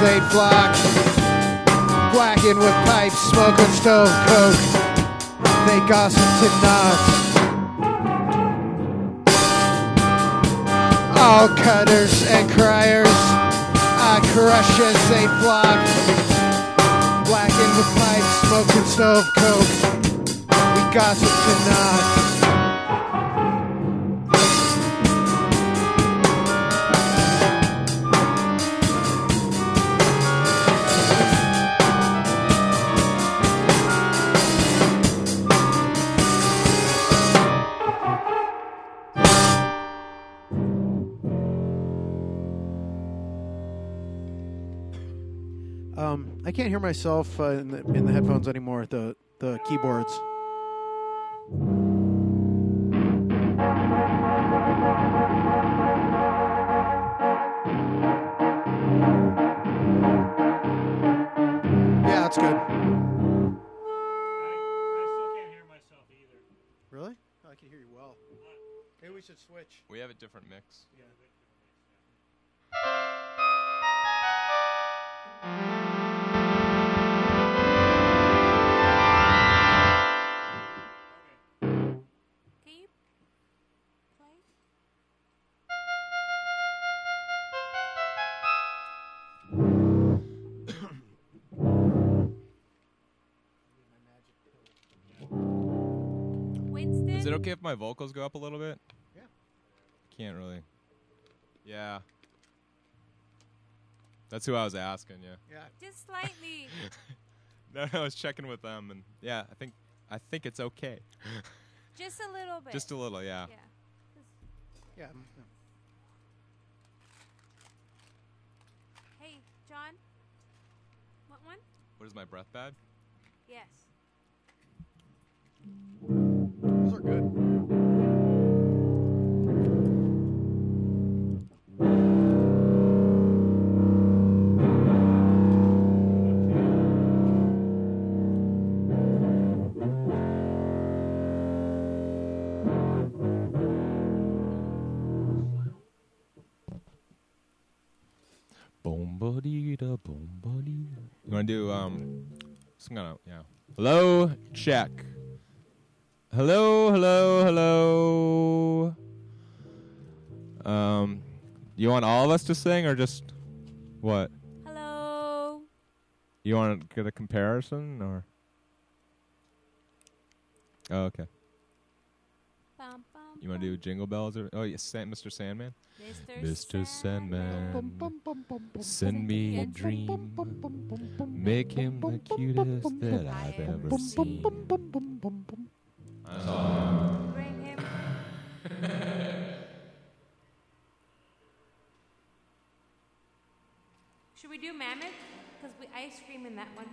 crush as they flock. Whacking with pipes, smoking stove coke. They gossip to knots. All cutters and criers, I crush as they flock. Whacking with pipes, smoking stove coke. We gossip to knots. Can't hear myself uh, in, the, in the headphones anymore. The the keyboards. Yeah, that's good. I I still can't hear myself either. Really? I can hear you well. Maybe we should switch. We have a different mix. Winston? It okay if my vocals go up a little bit? Yeah. Can't really. Yeah. That's who I was asking, yeah. Yeah. Just slightly. No, no, I was checking with them and yeah, I think I think it's okay. Just a little bit. Just a little, yeah. Yeah. Yeah. Hey, John. Want one? What is my breath bad? Yes. You wanna do um some kind of yeah. Hello, check. Hello, hello, hello. Um you want all of us to sing or just what? Hello. You want to get a comparison or? Oh, okay. Bum, bum, You want to do Jingle Bells or? Oh, yes, San- Mr. Sandman. Mr. Mr. Sandman, send me a dream. Make Make him the cutest that I've ever seen. That's all. Bring him. Should we do Mammoth? Because we ice cream in that one.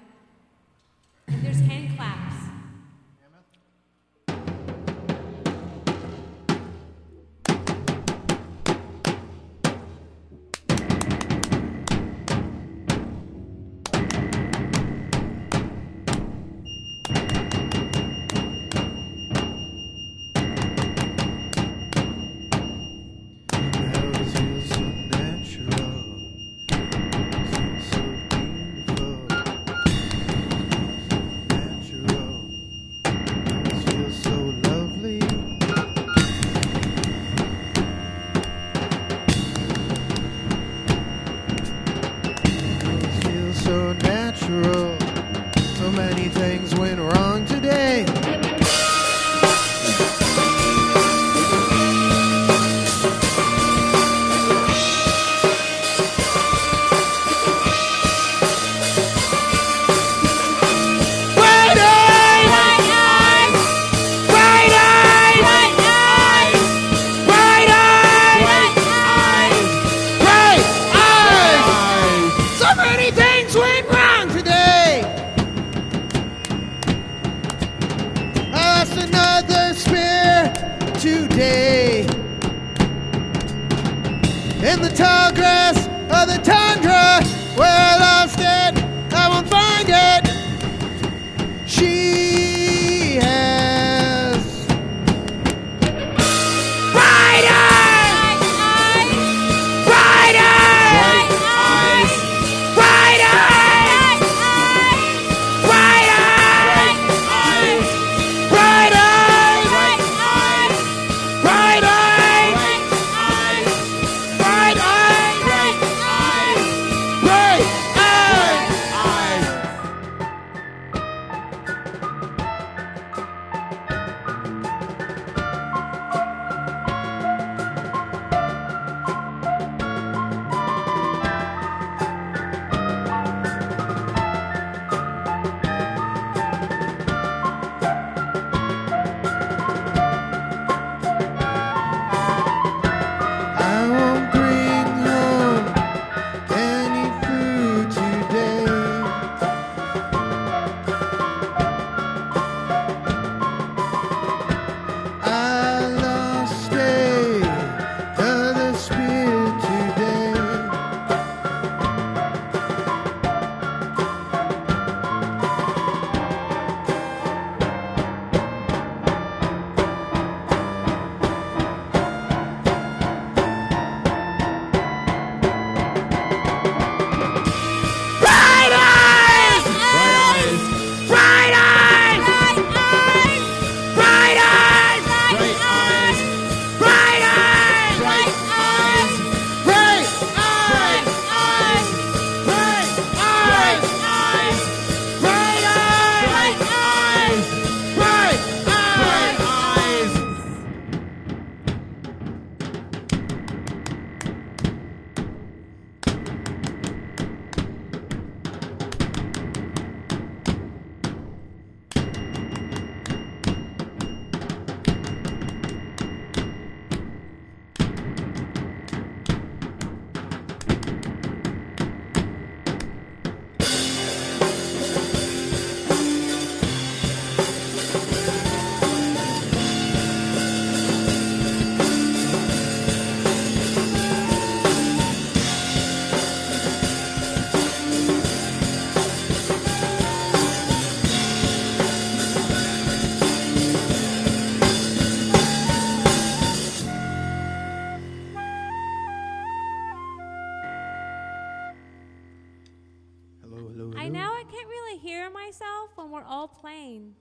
We're all playing.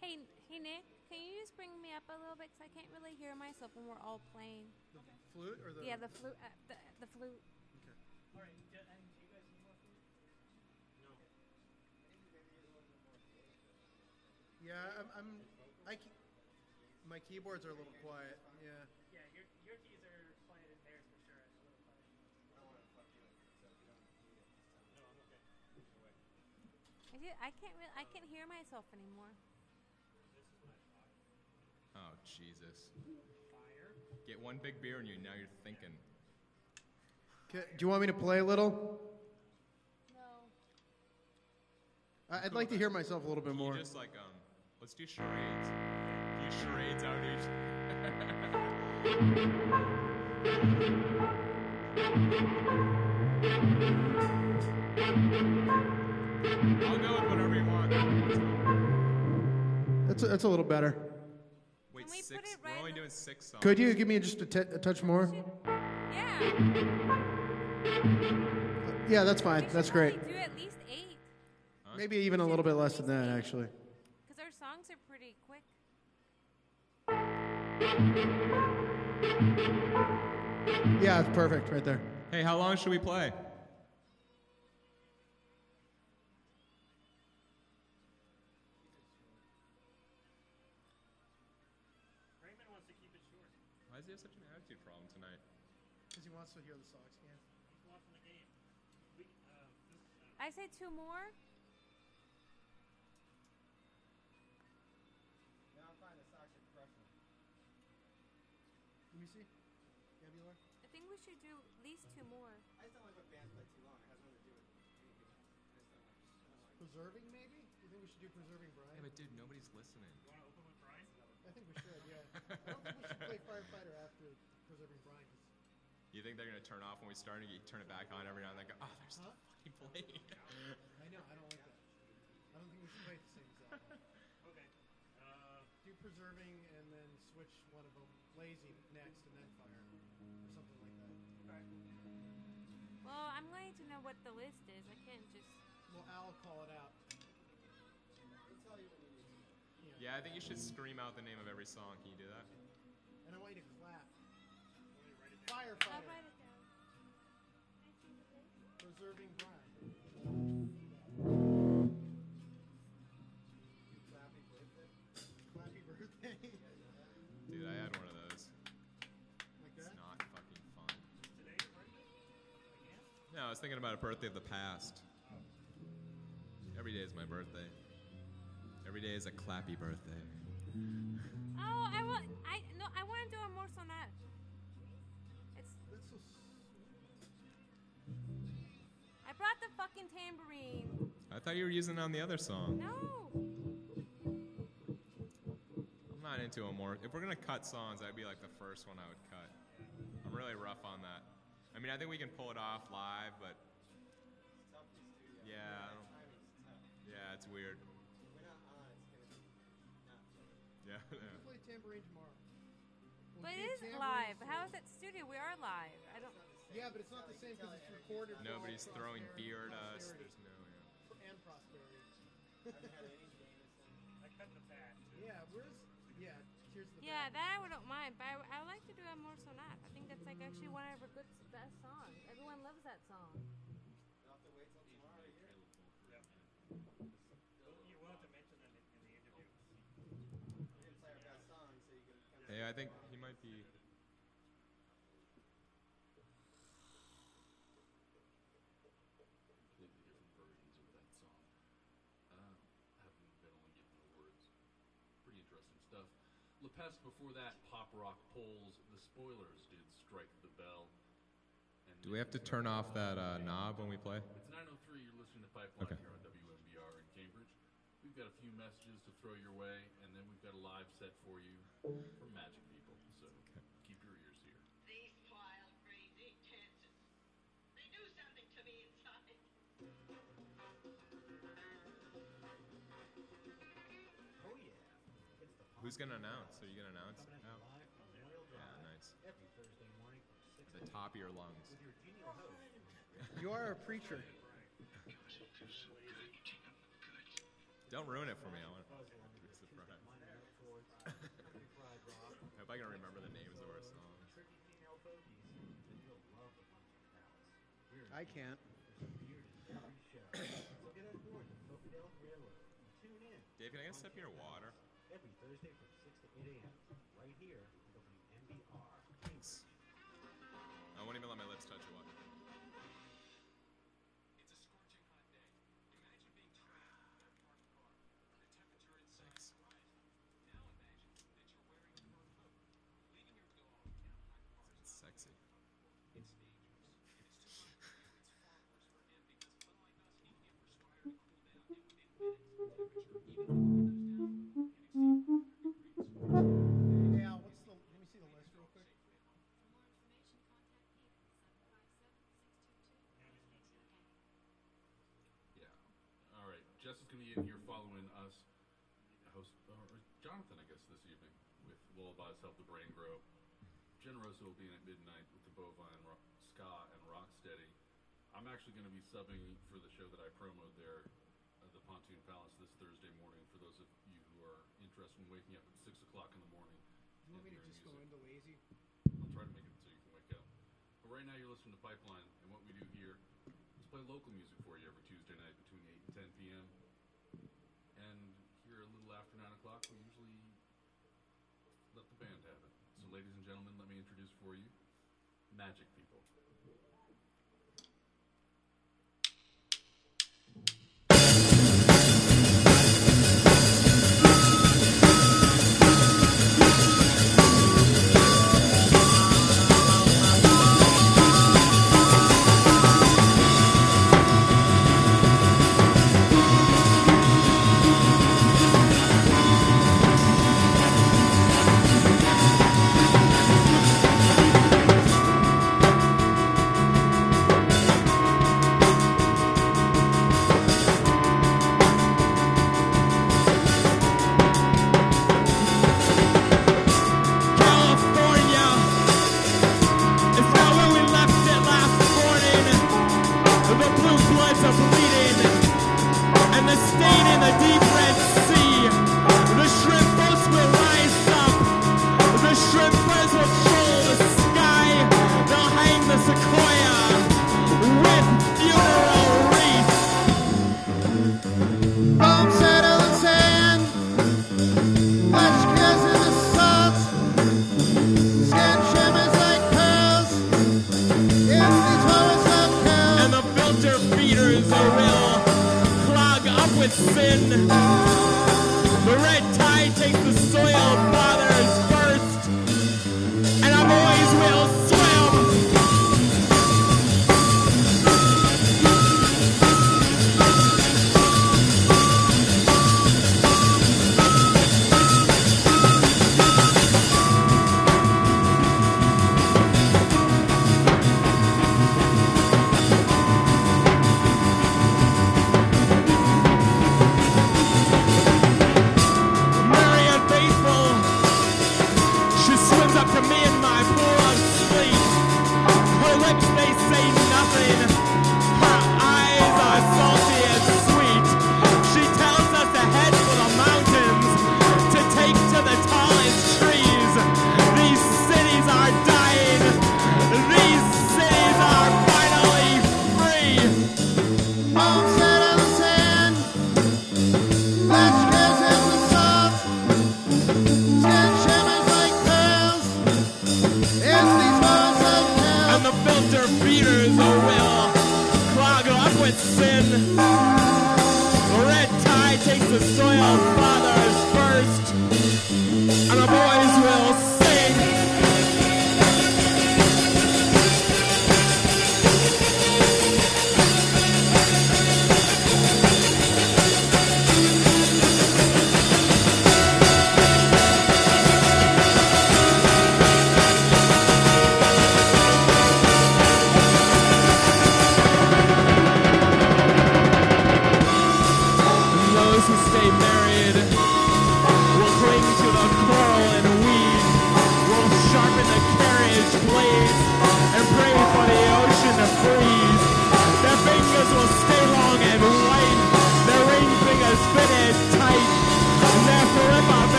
Hey, hey Nick, can you just bring me up a little bit? Cause I can't really hear myself when we're all playing. The flute or the Yeah, the flute. Uh, the, the flute. Yeah, I'm. I'm I ke- my keyboards are a little quiet. Yeah. Yeah, your your keys are quiet in theirs for sure. I, did, I can't. Re- I can't hear myself anymore. Oh Jesus. Get one big beer in you. Now you're thinking. Okay, do you want me to play a little? No. I- I'd like to hear myself a little bit more. you just like um, let's do charades. Do charades out each. I'll go with whatever you want. That's a, that's a little better. Wait, Can we put six. it We're only doing six songs. Could you give me just a, t- a touch more? Yeah. Yeah, that's fine. That's great. Do at least eight, Maybe even a little bit less than that, actually. because our songs are pretty quick. Yeah, it's perfect right there. Hey, how long should we play? I say two more. Now I'm finding the socks are crushing. Let me see. Yeah, Bueller? I think we should do at least two more. I just don't like when bands play too long. It has nothing to do with anything. I just don't like, don't like Preserving, maybe? You think we should do preserving, Brian? Yeah, but dude, nobody's listening. I think we should, yeah. I don't think we should play firefighter after preserving Brian. 'cause- You think they're gonna turn off when we start and you turn it back on every now and then? Go, oh, there's Huh? still fucking playing. I know, I don't like that. I don't think we should play the same exact one. Okay. Uh, Do preserving and then switch one of them lazy next and then fire. Or something like that. Well, I'm going to know what the list is. I can't just. Well, Al will call it out. Yeah, I think you should scream out the name of every song. Can you do that? And I want you to clap. I'll Firefighter. write it down. Preserving Brian. Clappy birthday. Dude, I had one of those. like It's not fucking fun. today, right? Again? No, I was thinking about a birthday of the past. Every day is my birthday. Every day is a clappy birthday. Oh, I want. I no. I want to do a more sonat. Brought the fucking tambourine. I thought you were using it on the other song. No. I'm not into a more. If we're gonna cut songs, that'd be like the first one I would cut. I'm really rough on that. I mean, I think we can pull it off live, but yeah, I don't- yeah, it's weird. Yeah, yeah. We'll play tambourine tomorrow. But it is live. How is it studio? We are live. I. Yeah, but it's not the same because it's recorded. for Nobody's throwing prosperity- beer at us. There's no. Yeah. And prosperity. I cut the fat. too. Yeah, where's. Yeah, here's the. Yeah, back. that I wouldn't mind. But I, I would like to do a more sonat. I think that's like actually one of our good best songs. Everyone loves that song. Yep. You will have to mention them in, in the interview. Hey, I think he might be. completely different versions of that song. Uh, haven't been only given the words. Pretty interesting stuff. La before that, pop rock polls. The spoilers did strike the bell. And Do we have to turn off that uh, knob when we play? It's 9:03. You're listening to Pipeline Okay. here on WMBR in Cambridge. We've got a few messages to throw your way, and then we've got a live set for you from Magic People. Yeah. Who's gonna announce? Are you gonna announce? coming No. live from Yeah, nice. every Thursday morning from six The top of your lungs. with your genial oh, host. You are a preacher. Don't ruin it for me. I want to be surprised. Minor Chords, Country Fried Rock, I hope I can remember the names of our songs. tricky female fogies that you'll love the Monkey Palace. We're I can't. weird in every show. so get on board the Sophie Railroad and tune in Dave, can I get a sip of your water? Thursday from Jess is going to be in here following us. Host uh, or Jonathan, I guess, this evening with Lullabies Help the Brain Grow. Generoso will be in at midnight with the Bovine rock, Ska and Rocksteady. I'm actually going to be subbing for the show that I promoted there at the Pontoon Palace this Thursday morning for those of you who are interested in waking up at 6 o'clock in the morning. You want me to just go into lazy? I'll try to make it so you can wake up. But right now you're listening to Pipeline, and what we do here is play local music for you every Tuesday night between 8 and 10 p.m. And here a little after 9 o'clock, we usually let the band have it. So ladies and gentlemen, let me introduce for you Magic People.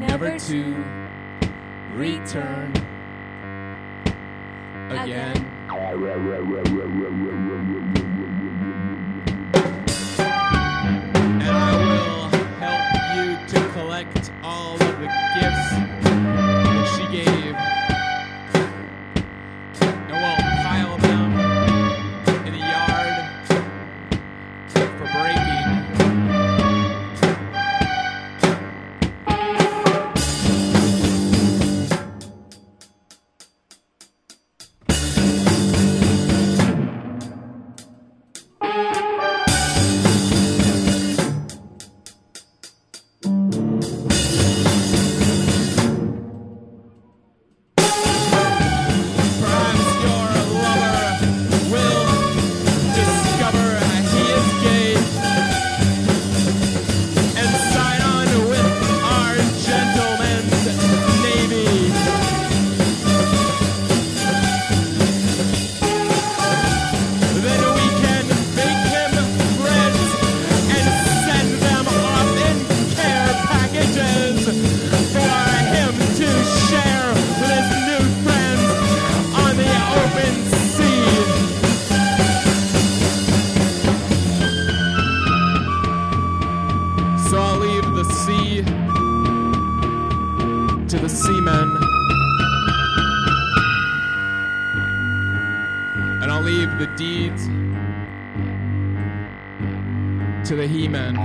never to return again. And I will help you to collect all of the gifts that she gave. to the seamen. And I'll leave the deeds to the he-men.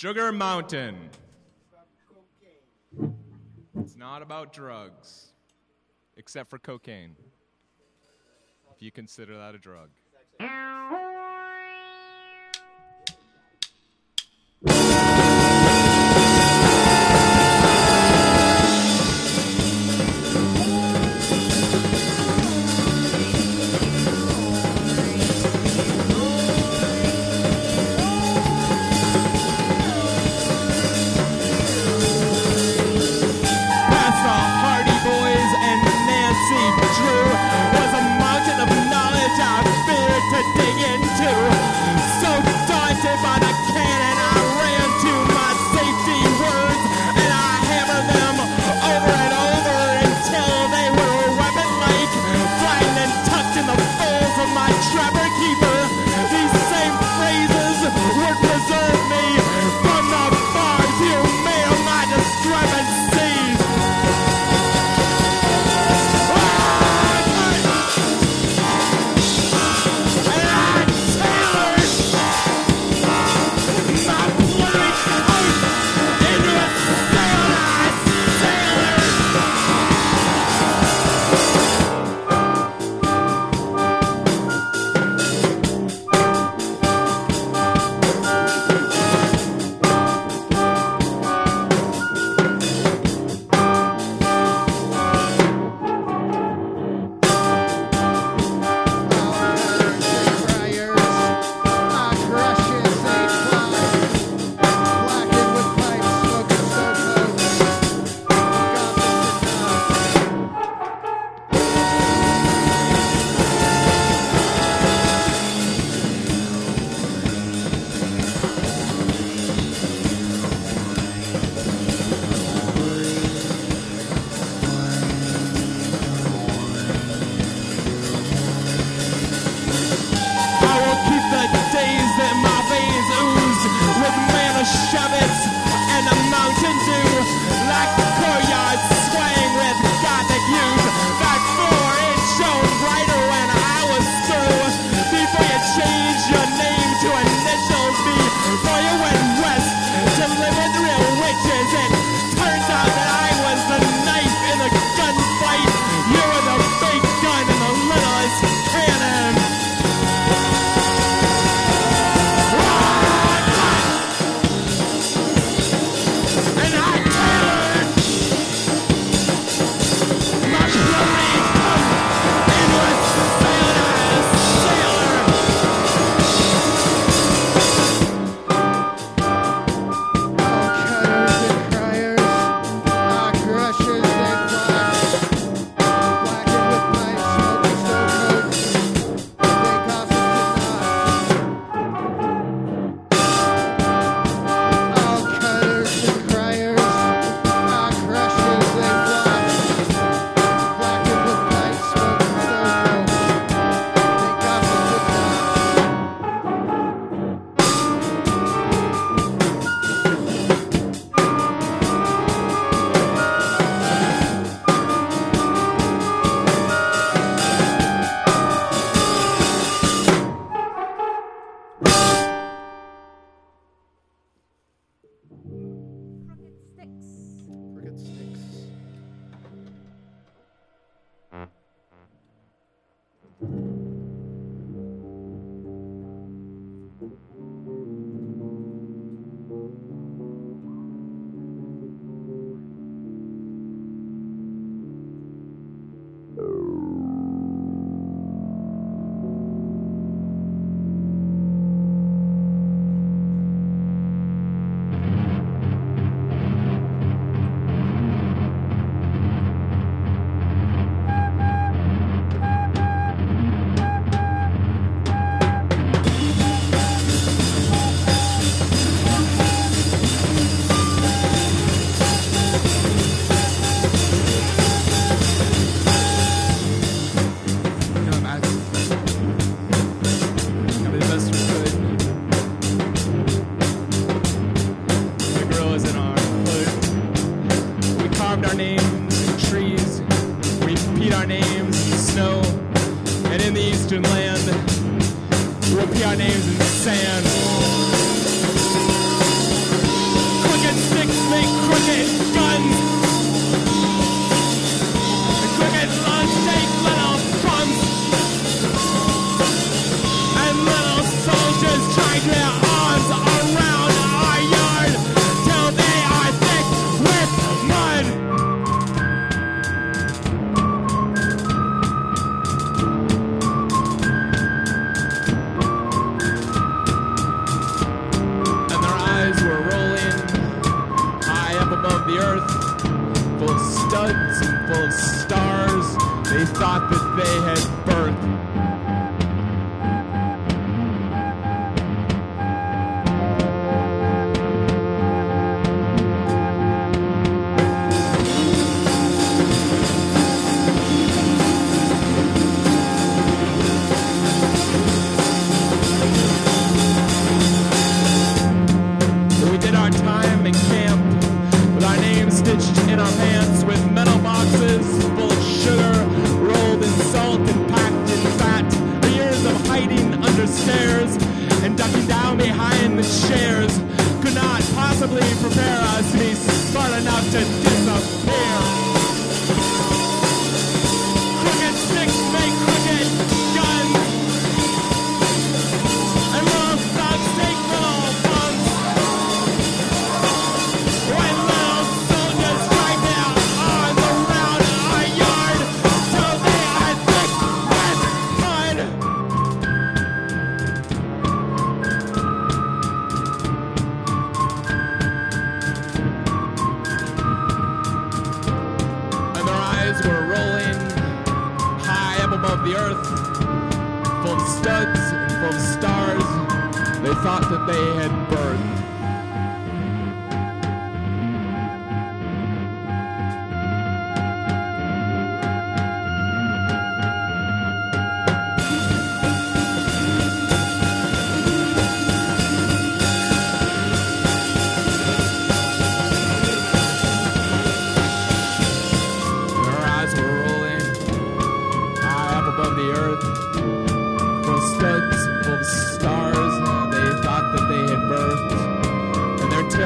Sugar Mountain. It's not about drugs, except for cocaine. If you consider that a drug.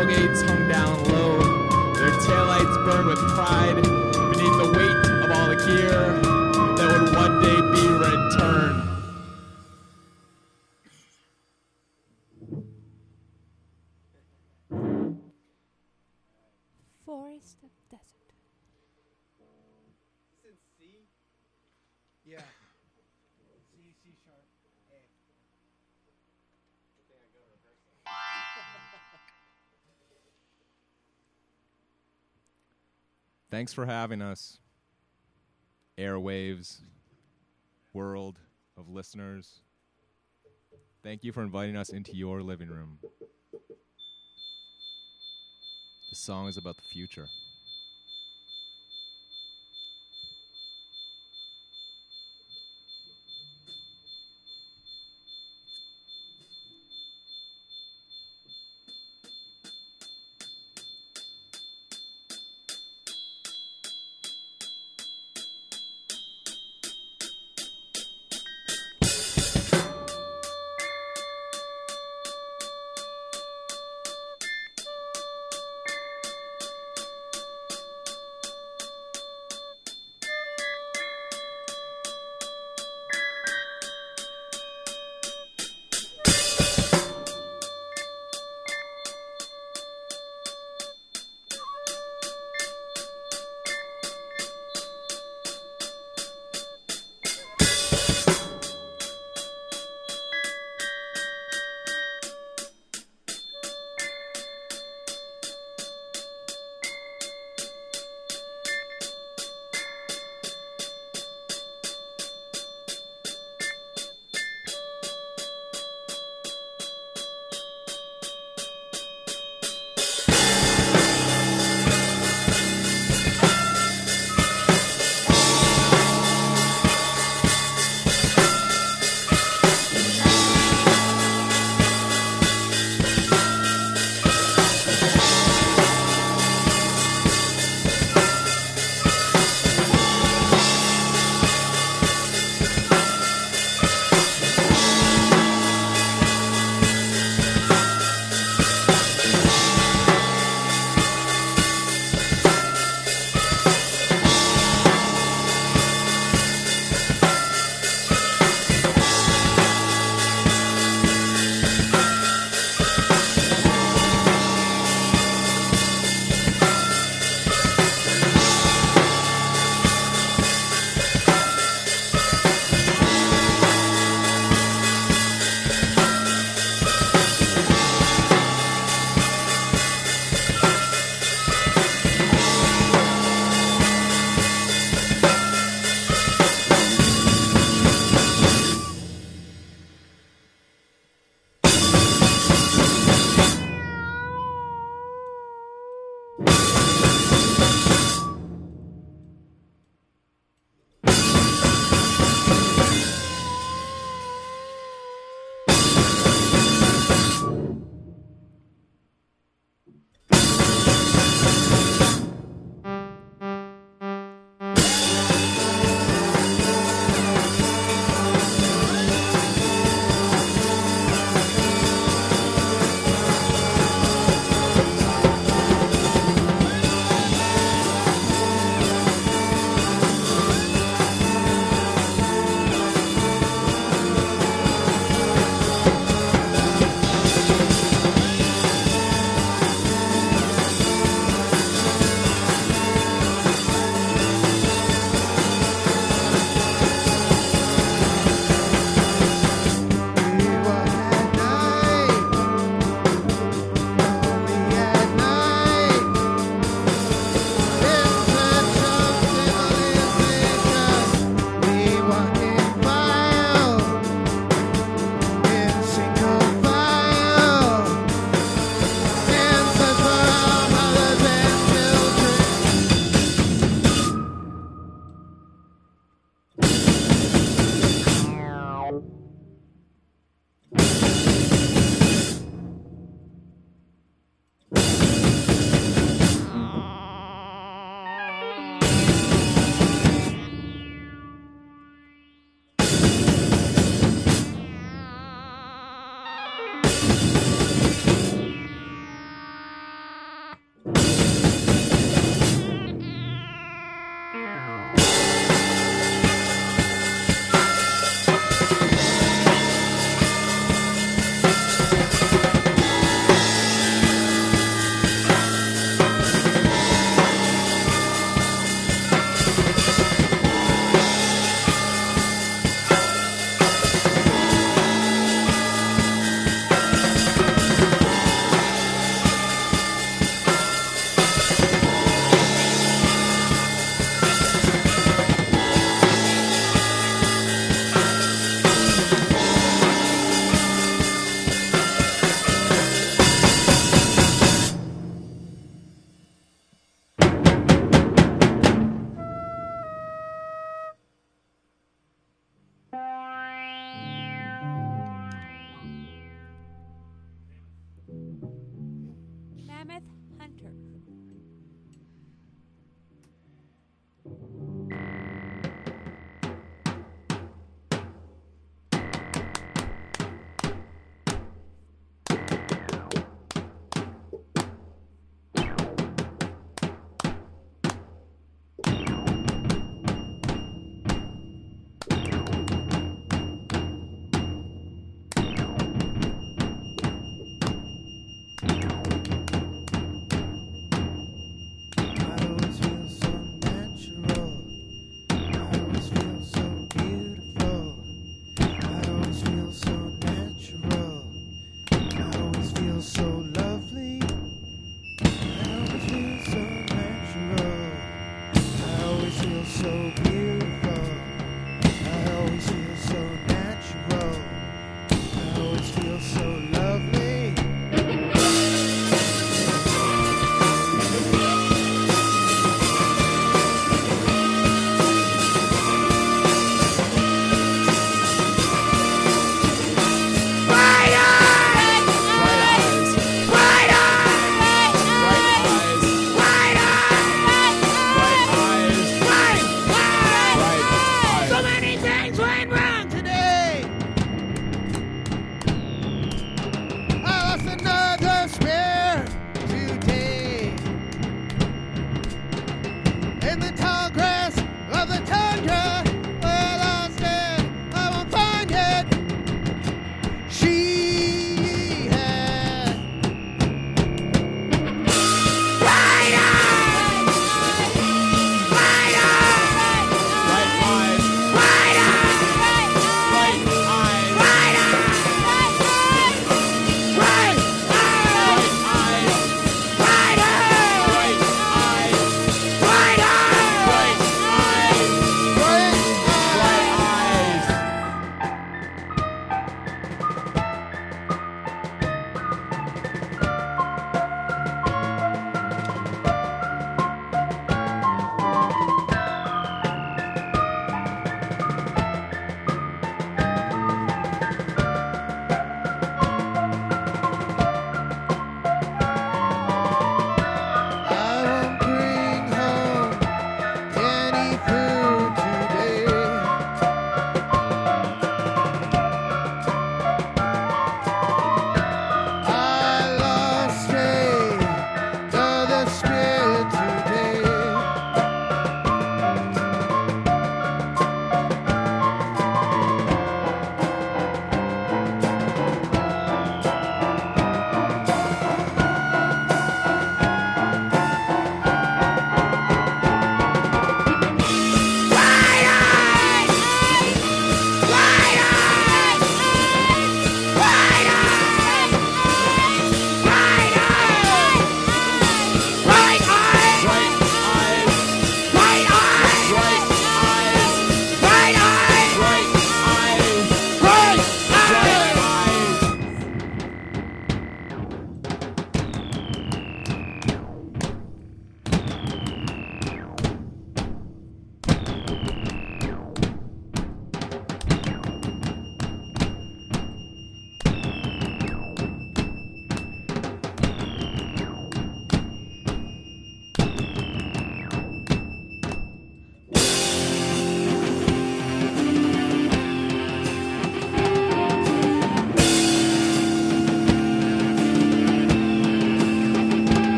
tailgates hung down low, their taillights burned with pride beneath the weight of all the gear. Thanks for having us, airwaves, world of listeners. Thank you for inviting us into your living room. The song is about the future.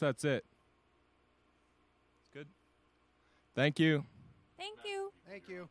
that's it. It's good. Thank you. Thank you. Thank you.